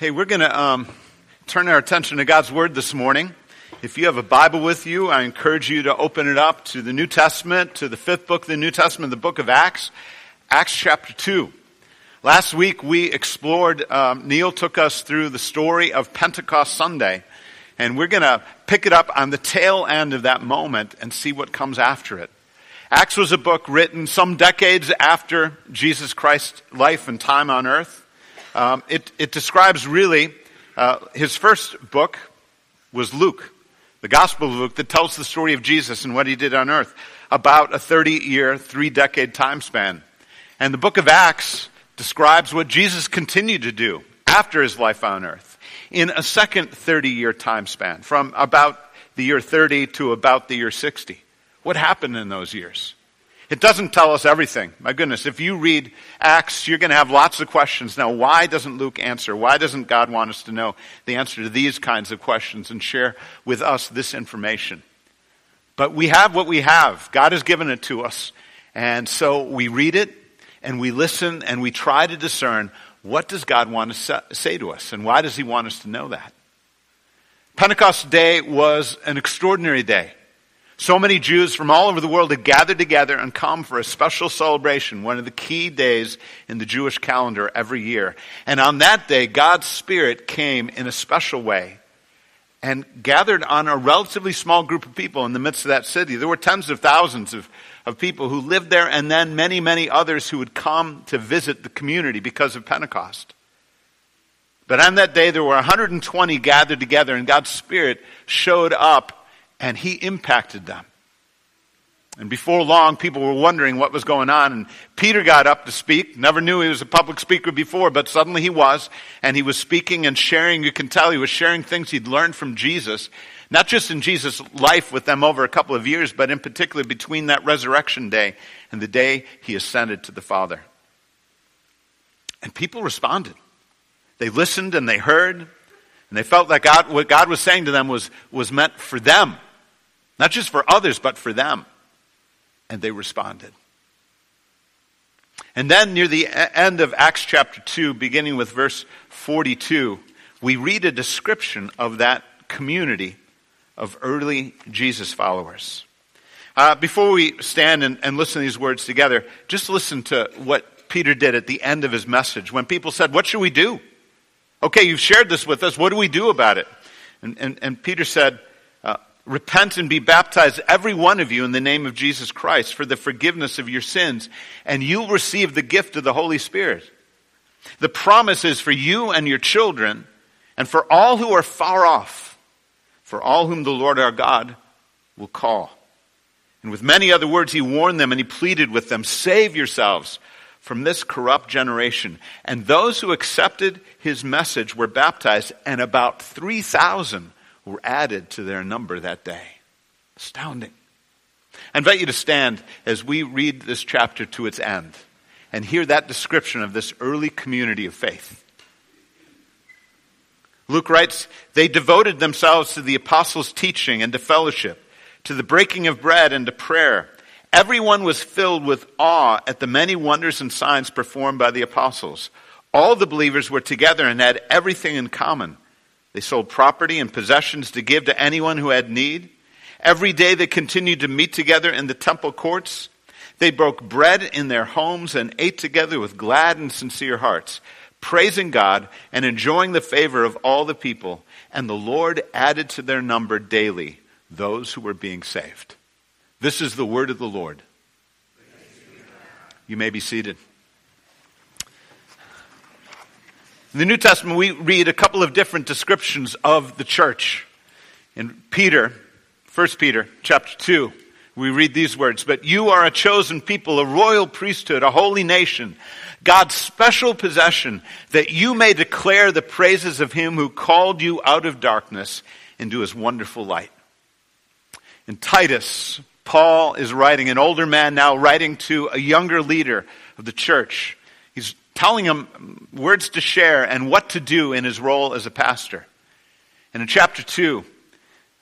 Hey, we're going to um, turn our attention to God's Word this morning. If you have a Bible with you, I encourage you to open it up to the New Testament, to the fifth book of the New Testament, the book of Acts, Acts chapter 2. Last week we explored, um, Neil took us through the story of Pentecost Sunday, and we're going to pick it up on the tail end of that moment and see what comes after it. Acts was a book written some decades after Jesus Christ's life and time on earth. Um, it, it, describes really, uh, his first book was Luke, the Gospel of Luke, that tells the story of Jesus and what he did on earth, about a 30 year, three decade time span. And the book of Acts describes what Jesus continued to do after his life on earth in a second 30 year time span, from about the year 30 to about the year 60. What happened in those years? It doesn't tell us everything. My goodness, if you read Acts, you're going to have lots of questions. Now, why doesn't Luke answer? Why doesn't God want us to know the answer to these kinds of questions and share with us this information? But we have what we have. God has given it to us. And so we read it and we listen and we try to discern what does God want to say to us and why does he want us to know that? Pentecost Day was an extraordinary day. So many Jews from all over the world had gathered together and come for a special celebration, one of the key days in the Jewish calendar every year. And on that day, God's Spirit came in a special way and gathered on a relatively small group of people in the midst of that city. There were tens of thousands of, of people who lived there and then many, many others who would come to visit the community because of Pentecost. But on that day, there were 120 gathered together and God's Spirit showed up and he impacted them. And before long, people were wondering what was going on. And Peter got up to speak. Never knew he was a public speaker before, but suddenly he was. And he was speaking and sharing. You can tell he was sharing things he'd learned from Jesus. Not just in Jesus' life with them over a couple of years, but in particular between that resurrection day and the day he ascended to the Father. And people responded. They listened and they heard. And they felt that God, what God was saying to them was, was meant for them. Not just for others, but for them. And they responded. And then near the end of Acts chapter 2, beginning with verse 42, we read a description of that community of early Jesus followers. Uh, before we stand and, and listen to these words together, just listen to what Peter did at the end of his message when people said, What should we do? Okay, you've shared this with us. What do we do about it? And, and, and Peter said, Repent and be baptized, every one of you, in the name of Jesus Christ for the forgiveness of your sins, and you'll receive the gift of the Holy Spirit. The promise is for you and your children, and for all who are far off, for all whom the Lord our God will call. And with many other words, he warned them and he pleaded with them save yourselves from this corrupt generation. And those who accepted his message were baptized, and about 3,000 were added to their number that day. Astounding. I invite you to stand as we read this chapter to its end and hear that description of this early community of faith. Luke writes, They devoted themselves to the apostles' teaching and to fellowship, to the breaking of bread and to prayer. Everyone was filled with awe at the many wonders and signs performed by the apostles. All the believers were together and had everything in common. They sold property and possessions to give to anyone who had need. Every day they continued to meet together in the temple courts. They broke bread in their homes and ate together with glad and sincere hearts, praising God and enjoying the favor of all the people. And the Lord added to their number daily those who were being saved. This is the word of the Lord. You may be seated. In the New Testament, we read a couple of different descriptions of the church. In Peter, 1 Peter chapter 2, we read these words, But you are a chosen people, a royal priesthood, a holy nation, God's special possession, that you may declare the praises of him who called you out of darkness into his wonderful light. In Titus, Paul is writing, an older man now writing to a younger leader of the church telling him words to share and what to do in his role as a pastor. And in chapter 2,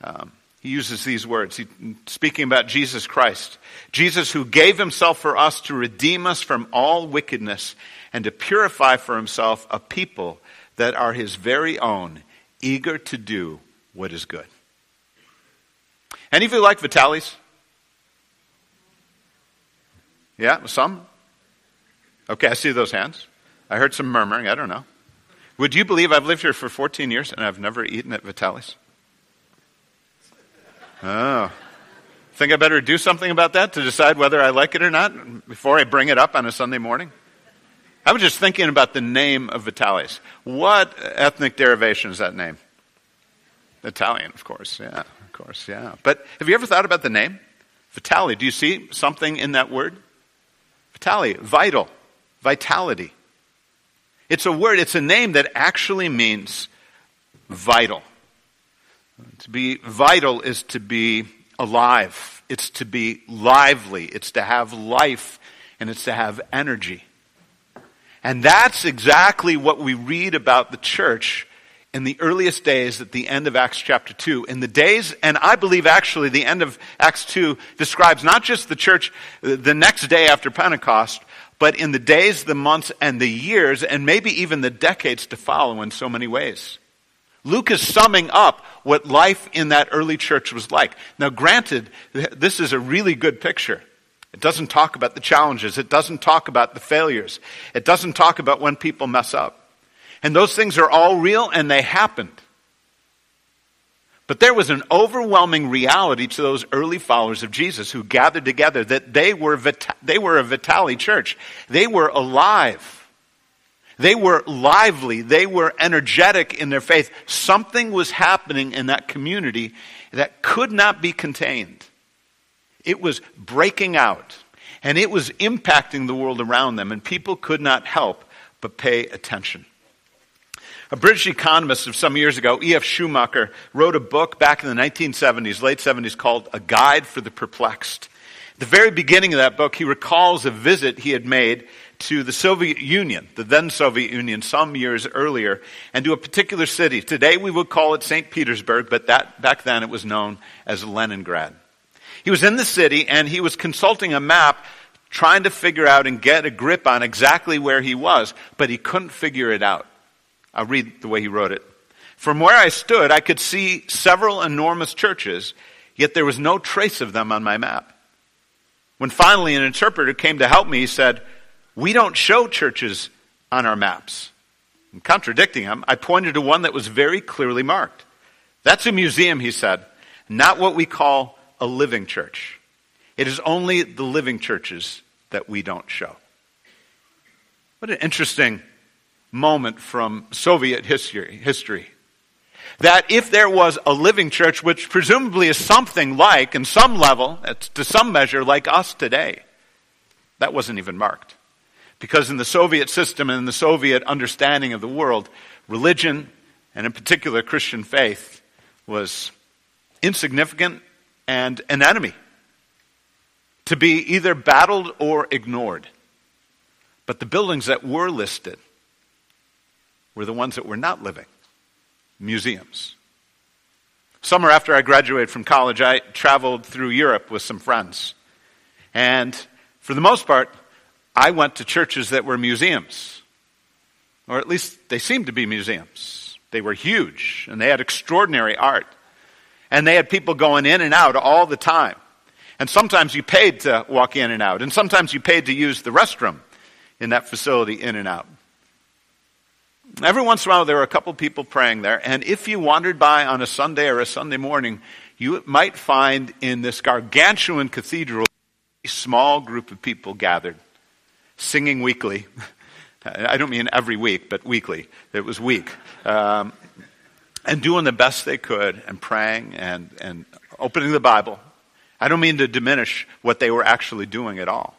um, he uses these words, he, speaking about Jesus Christ. Jesus who gave himself for us to redeem us from all wickedness and to purify for himself a people that are his very own, eager to do what is good. Any of you like Vitale's? Yeah, some? Okay, I see those hands. I heard some murmuring. I don't know. Would you believe I've lived here for 14 years and I've never eaten at Vitale's? Oh. Think I better do something about that to decide whether I like it or not before I bring it up on a Sunday morning? I was just thinking about the name of Vitale's. What ethnic derivation is that name? Italian, of course. Yeah, of course. Yeah. But have you ever thought about the name? Vitale. Do you see something in that word? Vitale, vital, vitality. It's a word, it's a name that actually means vital. To be vital is to be alive, it's to be lively, it's to have life, and it's to have energy. And that's exactly what we read about the church in the earliest days at the end of Acts chapter 2. In the days, and I believe actually the end of Acts 2 describes not just the church the next day after Pentecost, but in the days, the months, and the years, and maybe even the decades to follow in so many ways. Luke is summing up what life in that early church was like. Now, granted, this is a really good picture. It doesn't talk about the challenges. It doesn't talk about the failures. It doesn't talk about when people mess up. And those things are all real and they happened. But there was an overwhelming reality to those early followers of Jesus who gathered together that they were, they were a Vitale church. They were alive. They were lively. They were energetic in their faith. Something was happening in that community that could not be contained. It was breaking out and it was impacting the world around them, and people could not help but pay attention. A British economist of some years ago, E.F. Schumacher, wrote a book back in the 1970s, late 70s, called A Guide for the Perplexed. At the very beginning of that book, he recalls a visit he had made to the Soviet Union, the then Soviet Union, some years earlier, and to a particular city. Today we would call it St. Petersburg, but that, back then it was known as Leningrad. He was in the city and he was consulting a map trying to figure out and get a grip on exactly where he was, but he couldn't figure it out. I'll read the way he wrote it. From where I stood, I could see several enormous churches, yet there was no trace of them on my map. When finally an interpreter came to help me, he said, we don't show churches on our maps. And contradicting him, I pointed to one that was very clearly marked. That's a museum, he said, not what we call a living church. It is only the living churches that we don't show. What an interesting moment from Soviet history. history. That if there was a living church, which presumably is something like, in some level, to some measure, like us today, that wasn't even marked. Because in the Soviet system and in the Soviet understanding of the world, religion, and in particular Christian faith, was insignificant and an enemy to be either battled or ignored. But the buildings that were listed were the ones that were not living museums. Summer after I graduated from college, I traveled through Europe with some friends. And for the most part, I went to churches that were museums, or at least they seemed to be museums. They were huge, and they had extraordinary art. And they had people going in and out all the time. And sometimes you paid to walk in and out, and sometimes you paid to use the restroom in that facility in and out. Every once in a while, there were a couple people praying there, and if you wandered by on a Sunday or a Sunday morning, you might find in this gargantuan cathedral a small group of people gathered singing weekly. I don't mean every week, but weekly. It was week. Um, and doing the best they could and praying and, and opening the Bible. I don't mean to diminish what they were actually doing at all.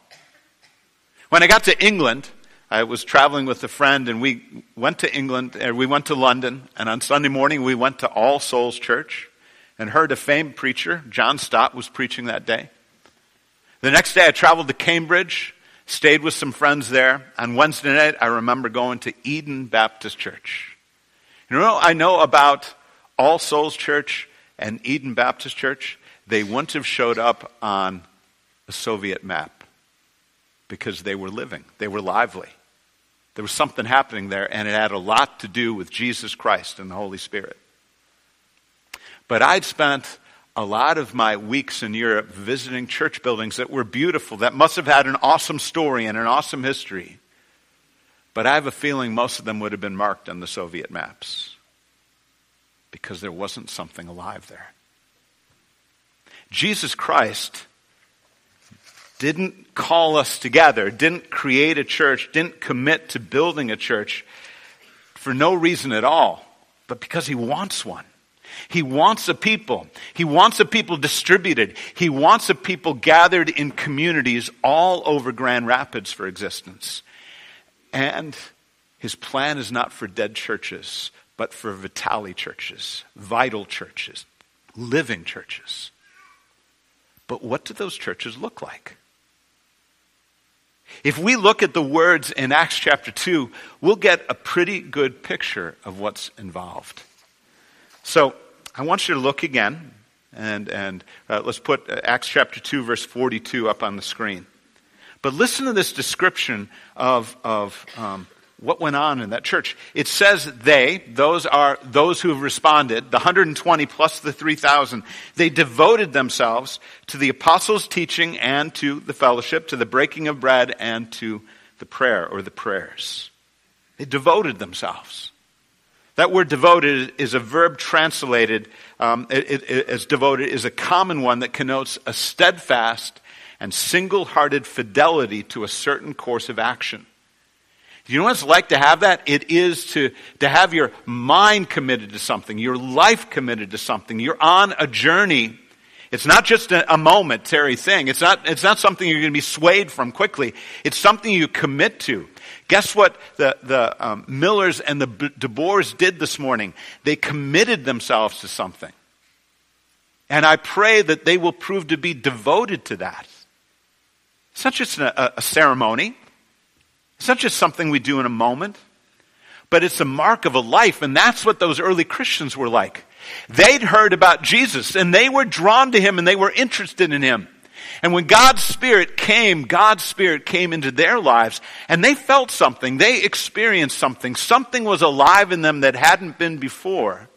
When I got to England, I was traveling with a friend and we went to England, and we went to London, and on Sunday morning we went to All Souls Church and heard a famed preacher, John Stott, was preaching that day. The next day I traveled to Cambridge Stayed with some friends there. On Wednesday night, I remember going to Eden Baptist Church. You know, I know about All Souls Church and Eden Baptist Church. They wouldn't have showed up on a Soviet map because they were living, they were lively. There was something happening there, and it had a lot to do with Jesus Christ and the Holy Spirit. But I'd spent a lot of my weeks in Europe visiting church buildings that were beautiful, that must have had an awesome story and an awesome history. But I have a feeling most of them would have been marked on the Soviet maps because there wasn't something alive there. Jesus Christ didn't call us together, didn't create a church, didn't commit to building a church for no reason at all, but because he wants one. He wants a people. He wants a people distributed. He wants a people gathered in communities all over Grand Rapids for existence. And his plan is not for dead churches, but for vitali churches, vital churches, living churches. But what do those churches look like? If we look at the words in Acts chapter 2, we'll get a pretty good picture of what's involved. So I want you to look again, and, and uh, let's put uh, Acts chapter 2, verse 42 up on the screen. But listen to this description of, of um, what went on in that church. It says they, those are those who have responded, the 120 plus the 3,000, they devoted themselves to the apostles' teaching and to the fellowship, to the breaking of bread and to the prayer or the prayers. They devoted themselves. That word devoted is a verb translated um, it, it, as devoted is a common one that connotes a steadfast and single hearted fidelity to a certain course of action. Do you know what it's like to have that? It is to, to have your mind committed to something, your life committed to something. You're on a journey. It's not just a, a momentary thing. It's not, it's not something you're going to be swayed from quickly. It's something you commit to. Guess what the, the um, Millers and the DeBoers did this morning? They committed themselves to something. And I pray that they will prove to be devoted to that. It's not just a, a ceremony. It's not just something we do in a moment, but it's a mark of a life, and that's what those early Christians were like. They'd heard about Jesus, and they were drawn to him, and they were interested in him. And when God's Spirit came, God's Spirit came into their lives, and they felt something. They experienced something. Something was alive in them that hadn't been before.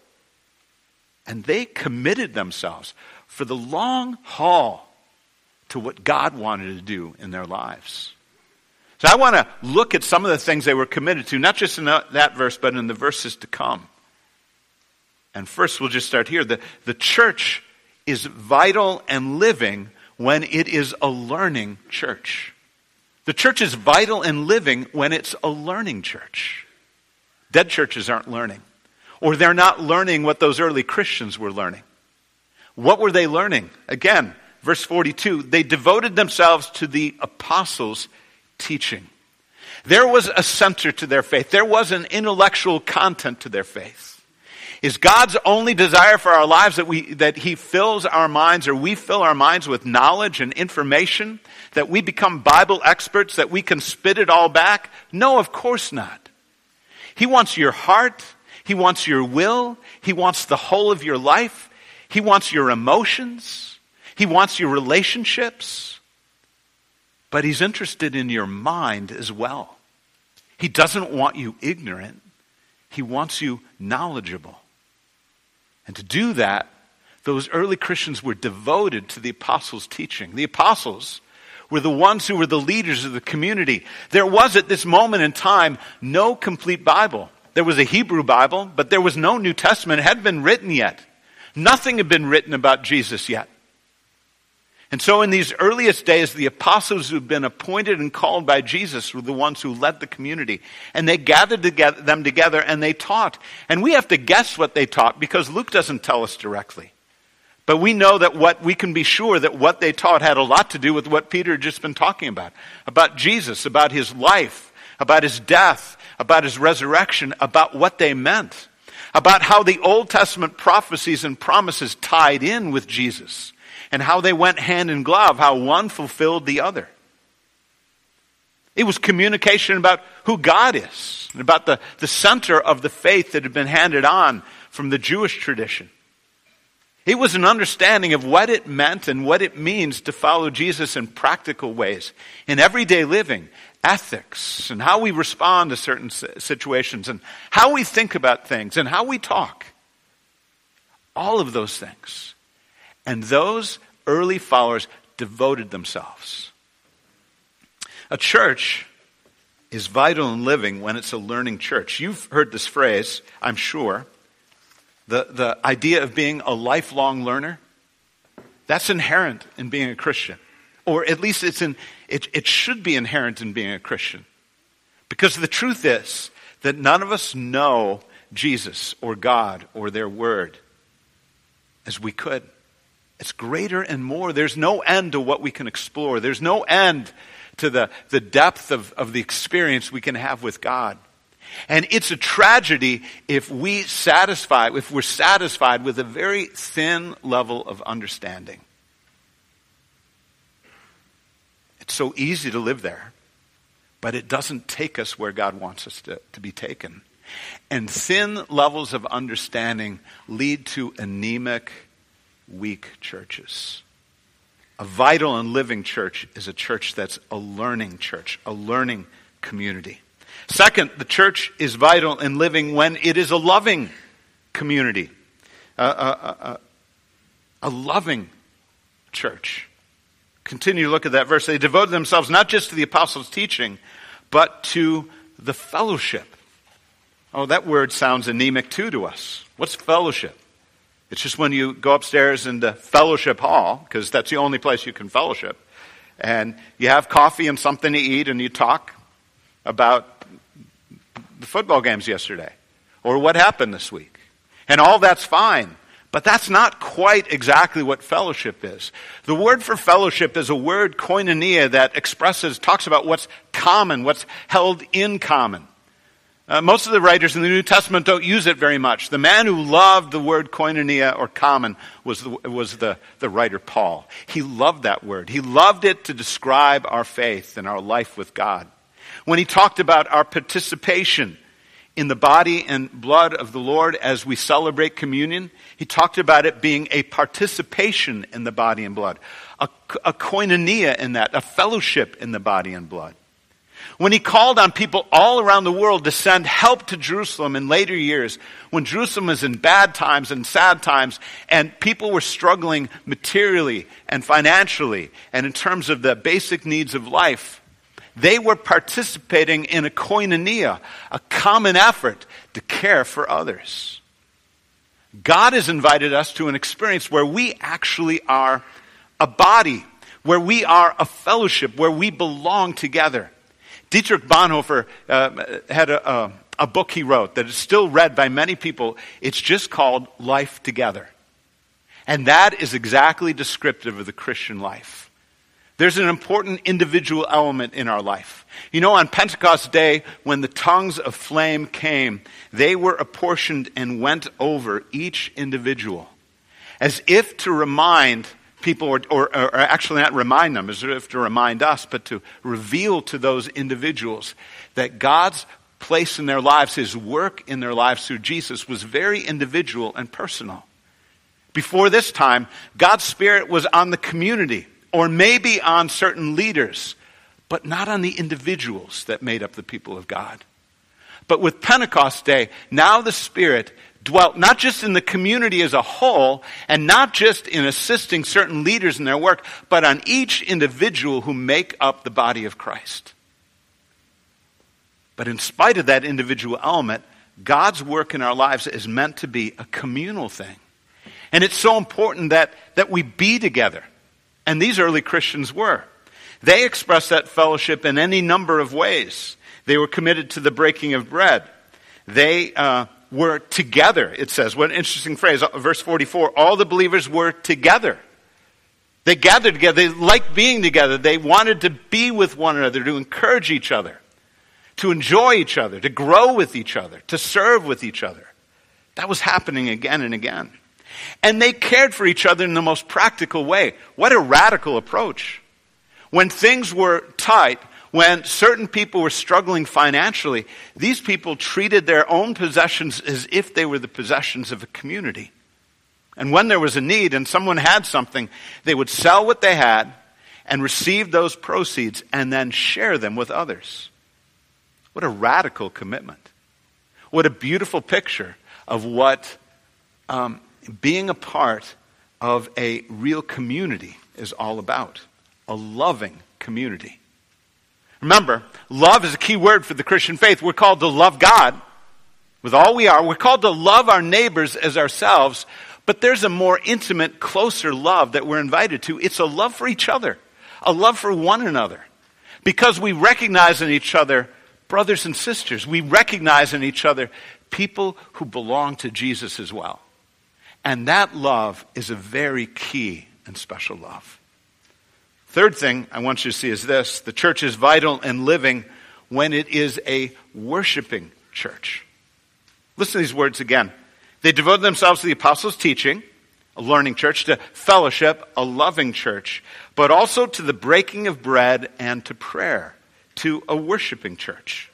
And they committed themselves for the long haul to what God wanted to do in their lives. So I want to look at some of the things they were committed to, not just in that verse, but in the verses to come. And first, we'll just start here. The, the church is vital and living when it is a learning church. The church is vital and living when it's a learning church. Dead churches aren't learning, or they're not learning what those early Christians were learning. What were they learning? Again, verse 42 they devoted themselves to the apostles' teaching. There was a center to their faith. There was an intellectual content to their faith. Is God's only desire for our lives that we, that He fills our minds or we fill our minds with knowledge and information? That we become Bible experts? That we can spit it all back? No, of course not. He wants your heart. He wants your will. He wants the whole of your life. He wants your emotions. He wants your relationships. But he's interested in your mind as well. He doesn't want you ignorant, he wants you knowledgeable. And to do that, those early Christians were devoted to the apostles' teaching. The apostles were the ones who were the leaders of the community. There was at this moment in time no complete Bible. There was a Hebrew Bible, but there was no New Testament. It hadn't been written yet. Nothing had been written about Jesus yet. And so in these earliest days, the apostles who'd been appointed and called by Jesus were the ones who led the community. And they gathered together, them together and they taught. And we have to guess what they taught because Luke doesn't tell us directly. But we know that what, we can be sure that what they taught had a lot to do with what Peter had just been talking about. About Jesus, about his life, about his death, about his resurrection, about what they meant. About how the Old Testament prophecies and promises tied in with Jesus and how they went hand in glove, how one fulfilled the other. It was communication about who God is, and about the, the center of the faith that had been handed on from the Jewish tradition. It was an understanding of what it meant and what it means to follow Jesus in practical ways, in everyday living, ethics, and how we respond to certain situations, and how we think about things, and how we talk. All of those things. And those early followers devoted themselves. A church is vital in living when it's a learning church. You've heard this phrase, I'm sure. The, the idea of being a lifelong learner, that's inherent in being a Christian. Or at least it's in, it, it should be inherent in being a Christian. Because the truth is that none of us know Jesus or God or their word as we could. It's greater and more. There's no end to what we can explore. There's no end to the, the depth of, of the experience we can have with God. And it's a tragedy if we satisfy, if we're satisfied with a very thin level of understanding. It's so easy to live there, but it doesn't take us where God wants us to, to be taken. And thin levels of understanding lead to anemic, weak churches. A vital and living church is a church that's a learning church, a learning community. Second, the church is vital and living when it is a loving community, a, a, a, a loving church. Continue to look at that verse. They devoted themselves not just to the apostles' teaching, but to the fellowship. Oh, that word sounds anemic too to us. What's fellowship? It's just when you go upstairs in the fellowship hall, because that's the only place you can fellowship, and you have coffee and something to eat, and you talk about the football games yesterday or what happened this week. And all that's fine. But that's not quite exactly what fellowship is. The word for fellowship is a word koinonia that expresses, talks about what's common, what's held in common. Uh, most of the writers in the New Testament don't use it very much. The man who loved the word koinonia or common was, the, was the, the writer Paul. He loved that word. He loved it to describe our faith and our life with God when he talked about our participation in the body and blood of the Lord as we celebrate communion, he talked about it being a participation in the body and blood, a, a koinonia in that, a fellowship in the body and blood. When he called on people all around the world to send help to Jerusalem in later years, when Jerusalem was in bad times and sad times, and people were struggling materially and financially and in terms of the basic needs of life, they were participating in a koinonia, a common effort to care for others. God has invited us to an experience where we actually are a body, where we are a fellowship, where we belong together. Dietrich Bonhoeffer uh, had a, a, a book he wrote that is still read by many people. It's just called Life Together. And that is exactly descriptive of the Christian life. There's an important individual element in our life. You know, on Pentecost Day, when the tongues of flame came, they were apportioned and went over each individual. As if to remind people, or, or, or, actually not remind them, as if to remind us, but to reveal to those individuals that God's place in their lives, His work in their lives through Jesus was very individual and personal. Before this time, God's Spirit was on the community or maybe on certain leaders, but not on the individuals that made up the people of God. But with Pentecost Day, now the Spirit dwelt not just in the community as a whole, and not just in assisting certain leaders in their work, but on each individual who make up the body of Christ. But in spite of that individual element, God's work in our lives is meant to be a communal thing. And it's so important that, that we be together. And these early Christians were. They expressed that fellowship in any number of ways. They were committed to the breaking of bread. They uh, were together, it says. What an interesting phrase. Verse 44 all the believers were together. They gathered together. They liked being together. They wanted to be with one another, to encourage each other, to enjoy each other, to grow with each other, to serve with each other. That was happening again and again. And they cared for each other in the most practical way. What a radical approach. When things were tight, when certain people were struggling financially, these people treated their own possessions as if they were the possessions of a community. And when there was a need and someone had something, they would sell what they had and receive those proceeds and then share them with others. What a radical commitment. What a beautiful picture of what um, being a part of a real community is all about a loving community. Remember, love is a key word for the Christian faith. We're called to love God with all we are. We're called to love our neighbors as ourselves, but there's a more intimate, closer love that we're invited to. It's a love for each other, a love for one another. Because we recognize in each other brothers and sisters. We recognize in each other people who belong to Jesus as well. And that love is a very key and special love. Third thing I want you to see is this the church is vital and living when it is a worshiping church. Listen to these words again. They devoted themselves to the apostles' teaching, a learning church, to fellowship, a loving church, but also to the breaking of bread and to prayer, to a worshiping church.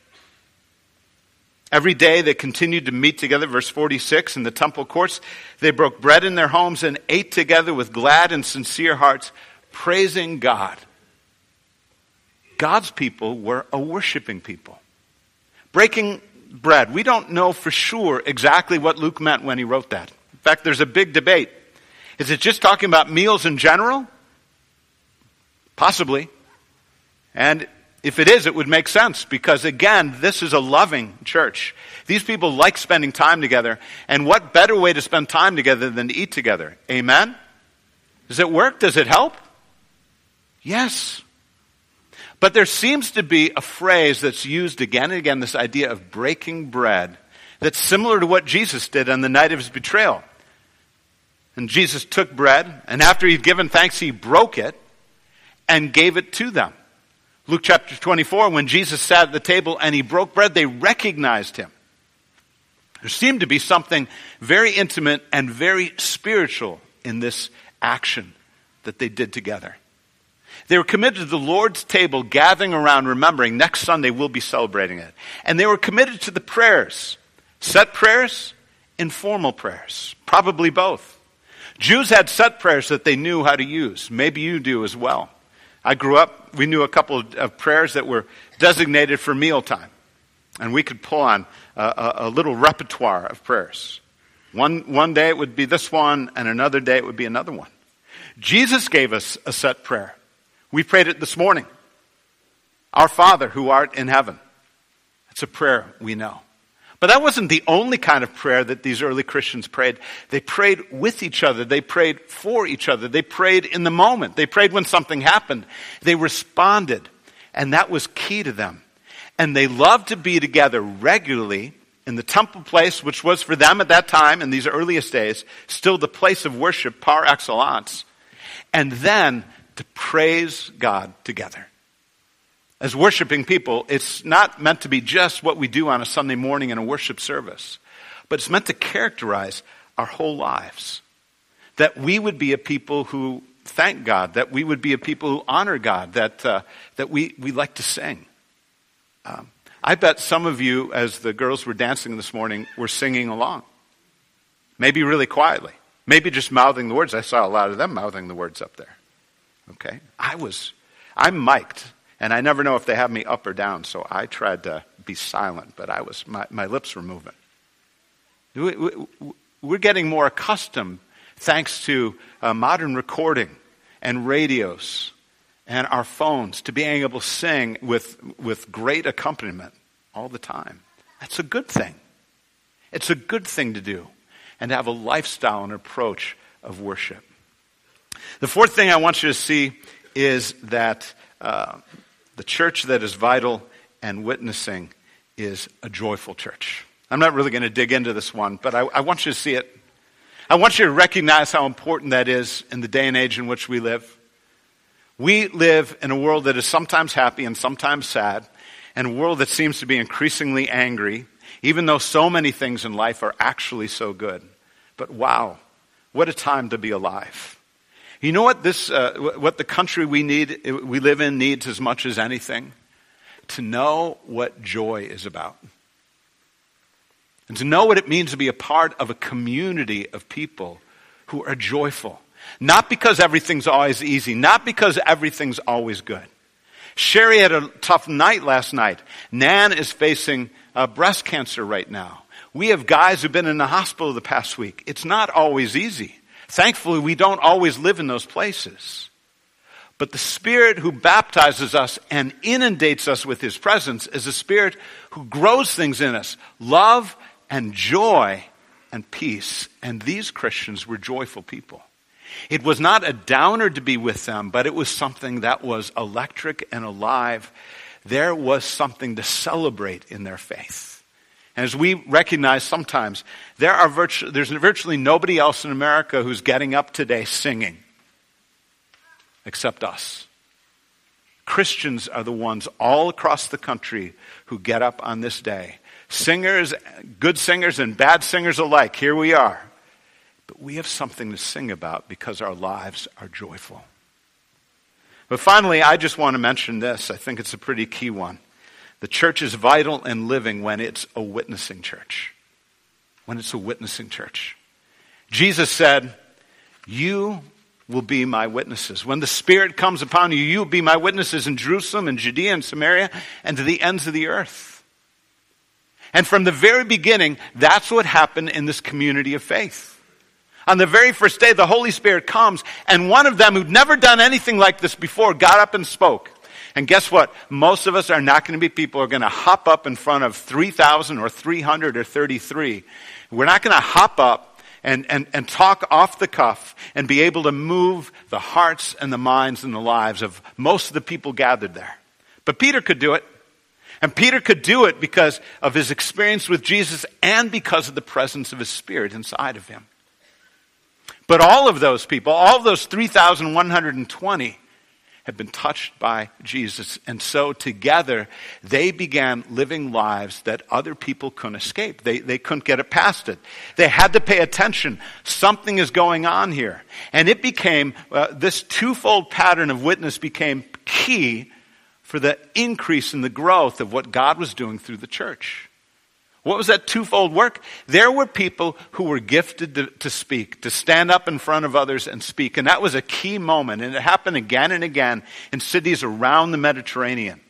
Every day they continued to meet together, verse 46, in the temple courts. They broke bread in their homes and ate together with glad and sincere hearts, praising God. God's people were a worshiping people. Breaking bread. We don't know for sure exactly what Luke meant when he wrote that. In fact, there's a big debate. Is it just talking about meals in general? Possibly. And if it is, it would make sense because, again, this is a loving church. These people like spending time together. And what better way to spend time together than to eat together? Amen? Does it work? Does it help? Yes. But there seems to be a phrase that's used again and again this idea of breaking bread that's similar to what Jesus did on the night of his betrayal. And Jesus took bread, and after he'd given thanks, he broke it and gave it to them. Luke chapter 24, when Jesus sat at the table and he broke bread, they recognized him. There seemed to be something very intimate and very spiritual in this action that they did together. They were committed to the Lord's table, gathering around, remembering next Sunday we'll be celebrating it. And they were committed to the prayers set prayers, informal prayers, probably both. Jews had set prayers that they knew how to use. Maybe you do as well. I grew up, we knew a couple of prayers that were designated for mealtime. And we could pull on a, a, little repertoire of prayers. One, one day it would be this one, and another day it would be another one. Jesus gave us a set prayer. We prayed it this morning. Our Father who art in heaven. It's a prayer we know. But that wasn't the only kind of prayer that these early Christians prayed. They prayed with each other. They prayed for each other. They prayed in the moment. They prayed when something happened. They responded. And that was key to them. And they loved to be together regularly in the temple place, which was for them at that time, in these earliest days, still the place of worship par excellence. And then to praise God together as worshiping people, it's not meant to be just what we do on a Sunday morning in a worship service, but it's meant to characterize our whole lives. That we would be a people who thank God, that we would be a people who honor God, that, uh, that we, we like to sing. Um, I bet some of you, as the girls were dancing this morning, were singing along. Maybe really quietly. Maybe just mouthing the words. I saw a lot of them mouthing the words up there. Okay? I was, I'm mic'd. And I never know if they have me up or down, so I tried to be silent, but I was, my, my lips were moving. We, we're getting more accustomed, thanks to uh, modern recording and radios and our phones, to being able to sing with, with great accompaniment all the time. That's a good thing. It's a good thing to do and to have a lifestyle and approach of worship. The fourth thing I want you to see is that uh, the church that is vital and witnessing is a joyful church. I'm not really going to dig into this one, but I, I, want you to see it. I want you to recognize how important that is in the day and age in which we live. We live in a world that is sometimes happy and sometimes sad, and a world that seems to be increasingly angry, even though so many things in life are actually so good. But wow, what a time to be alive. You know what this, uh, what the country we need, we live in needs as much as anything? To know what joy is about. And to know what it means to be a part of a community of people who are joyful. Not because everything's always easy, not because everything's always good. Sherry had a tough night last night. Nan is facing uh, breast cancer right now. We have guys who've been in the hospital the past week. It's not always easy. Thankfully, we don't always live in those places. But the Spirit who baptizes us and inundates us with His presence is a Spirit who grows things in us love and joy and peace. And these Christians were joyful people. It was not a downer to be with them, but it was something that was electric and alive. There was something to celebrate in their faith. And as we recognize sometimes, there are virtu- there's virtually nobody else in America who's getting up today singing except us. Christians are the ones all across the country who get up on this day. Singers, good singers and bad singers alike, here we are. But we have something to sing about because our lives are joyful. But finally, I just want to mention this. I think it's a pretty key one. The church is vital and living when it's a witnessing church. When it's a witnessing church. Jesus said, You will be my witnesses. When the Spirit comes upon you, you will be my witnesses in Jerusalem and Judea and Samaria and to the ends of the earth. And from the very beginning, that's what happened in this community of faith. On the very first day, the Holy Spirit comes, and one of them who'd never done anything like this before got up and spoke. And guess what? Most of us are not going to be people who are going to hop up in front of 3,000 or 300 or 33. We're not going to hop up and, and, and talk off the cuff and be able to move the hearts and the minds and the lives of most of the people gathered there. But Peter could do it. And Peter could do it because of his experience with Jesus and because of the presence of his Spirit inside of him. But all of those people, all of those 3,120, have been touched by Jesus. And so together, they began living lives that other people couldn't escape. They, they couldn't get it past it. They had to pay attention. Something is going on here. And it became, uh, this twofold pattern of witness became key for the increase in the growth of what God was doing through the church. What was that twofold work? There were people who were gifted to, to, speak, to stand up in front of others and speak. And that was a key moment. And it happened again and again in cities around the Mediterranean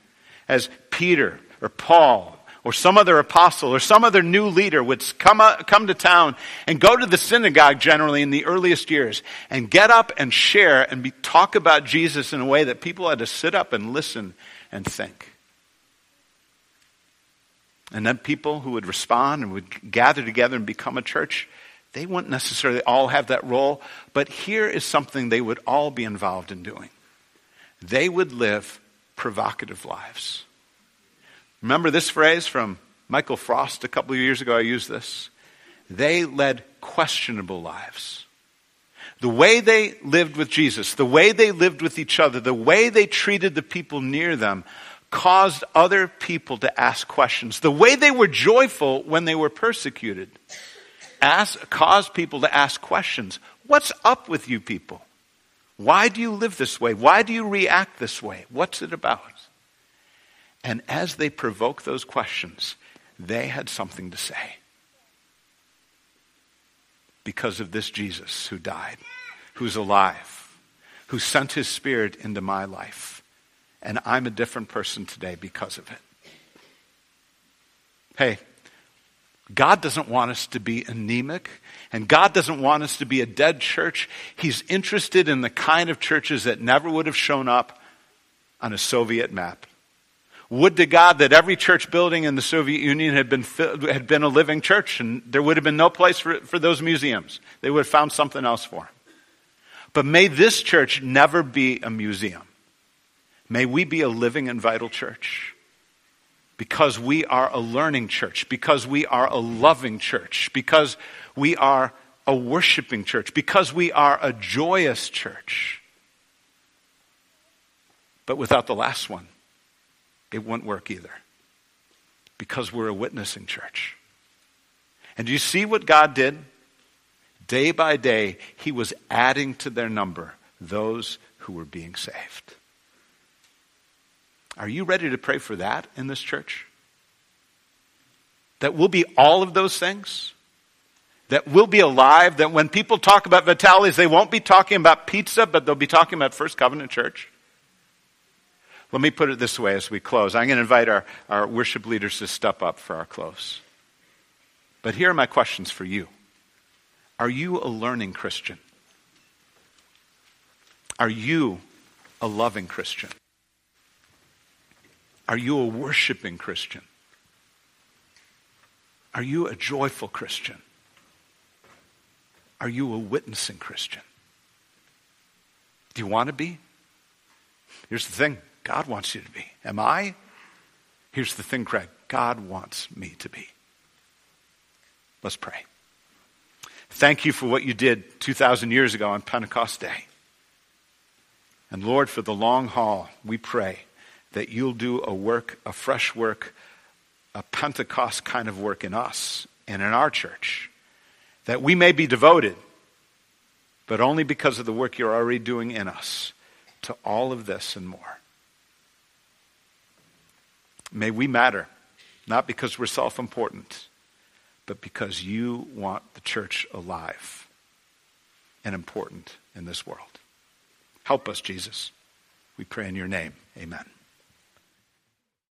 as Peter or Paul or some other apostle or some other new leader would come, uh, come to town and go to the synagogue generally in the earliest years and get up and share and be, talk about Jesus in a way that people had to sit up and listen and think. And then people who would respond and would gather together and become a church, they wouldn't necessarily all have that role, but here is something they would all be involved in doing. They would live provocative lives. Remember this phrase from Michael Frost a couple of years ago? I used this. They led questionable lives. The way they lived with Jesus, the way they lived with each other, the way they treated the people near them caused other people to ask questions. The way they were joyful when they were persecuted caused people to ask questions. What's up with you people? Why do you live this way? Why do you react this way? What's it about? And as they provoked those questions, they had something to say. Because of this Jesus who died, who's alive, who sent his spirit into my life and I'm a different person today because of it. Hey, God doesn't want us to be anemic, and God doesn't want us to be a dead church. He's interested in the kind of churches that never would have shown up on a Soviet map. Would to God that every church building in the Soviet Union had been, had been a living church, and there would have been no place for, for those museums. They would have found something else for. But may this church never be a museum. May we be a living and vital church because we are a learning church, because we are a loving church, because we are a worshiping church, because we are a joyous church. But without the last one, it wouldn't work either because we're a witnessing church. And do you see what God did? Day by day, He was adding to their number those who were being saved. Are you ready to pray for that in this church? That we'll be all of those things? that we'll be alive, that when people talk about vitalities, they won't be talking about pizza, but they'll be talking about First Covenant Church? Let me put it this way as we close. I'm going to invite our, our worship leaders to step up for our close. But here are my questions for you Are you a learning Christian? Are you a loving Christian? Are you a worshiping Christian? Are you a joyful Christian? Are you a witnessing Christian? Do you want to be? Here's the thing God wants you to be. Am I? Here's the thing, Craig God wants me to be. Let's pray. Thank you for what you did 2,000 years ago on Pentecost Day. And Lord, for the long haul, we pray that you'll do a work, a fresh work, a Pentecost kind of work in us and in our church. That we may be devoted, but only because of the work you're already doing in us, to all of this and more. May we matter, not because we're self important, but because you want the church alive and important in this world. Help us, Jesus. We pray in your name. Amen.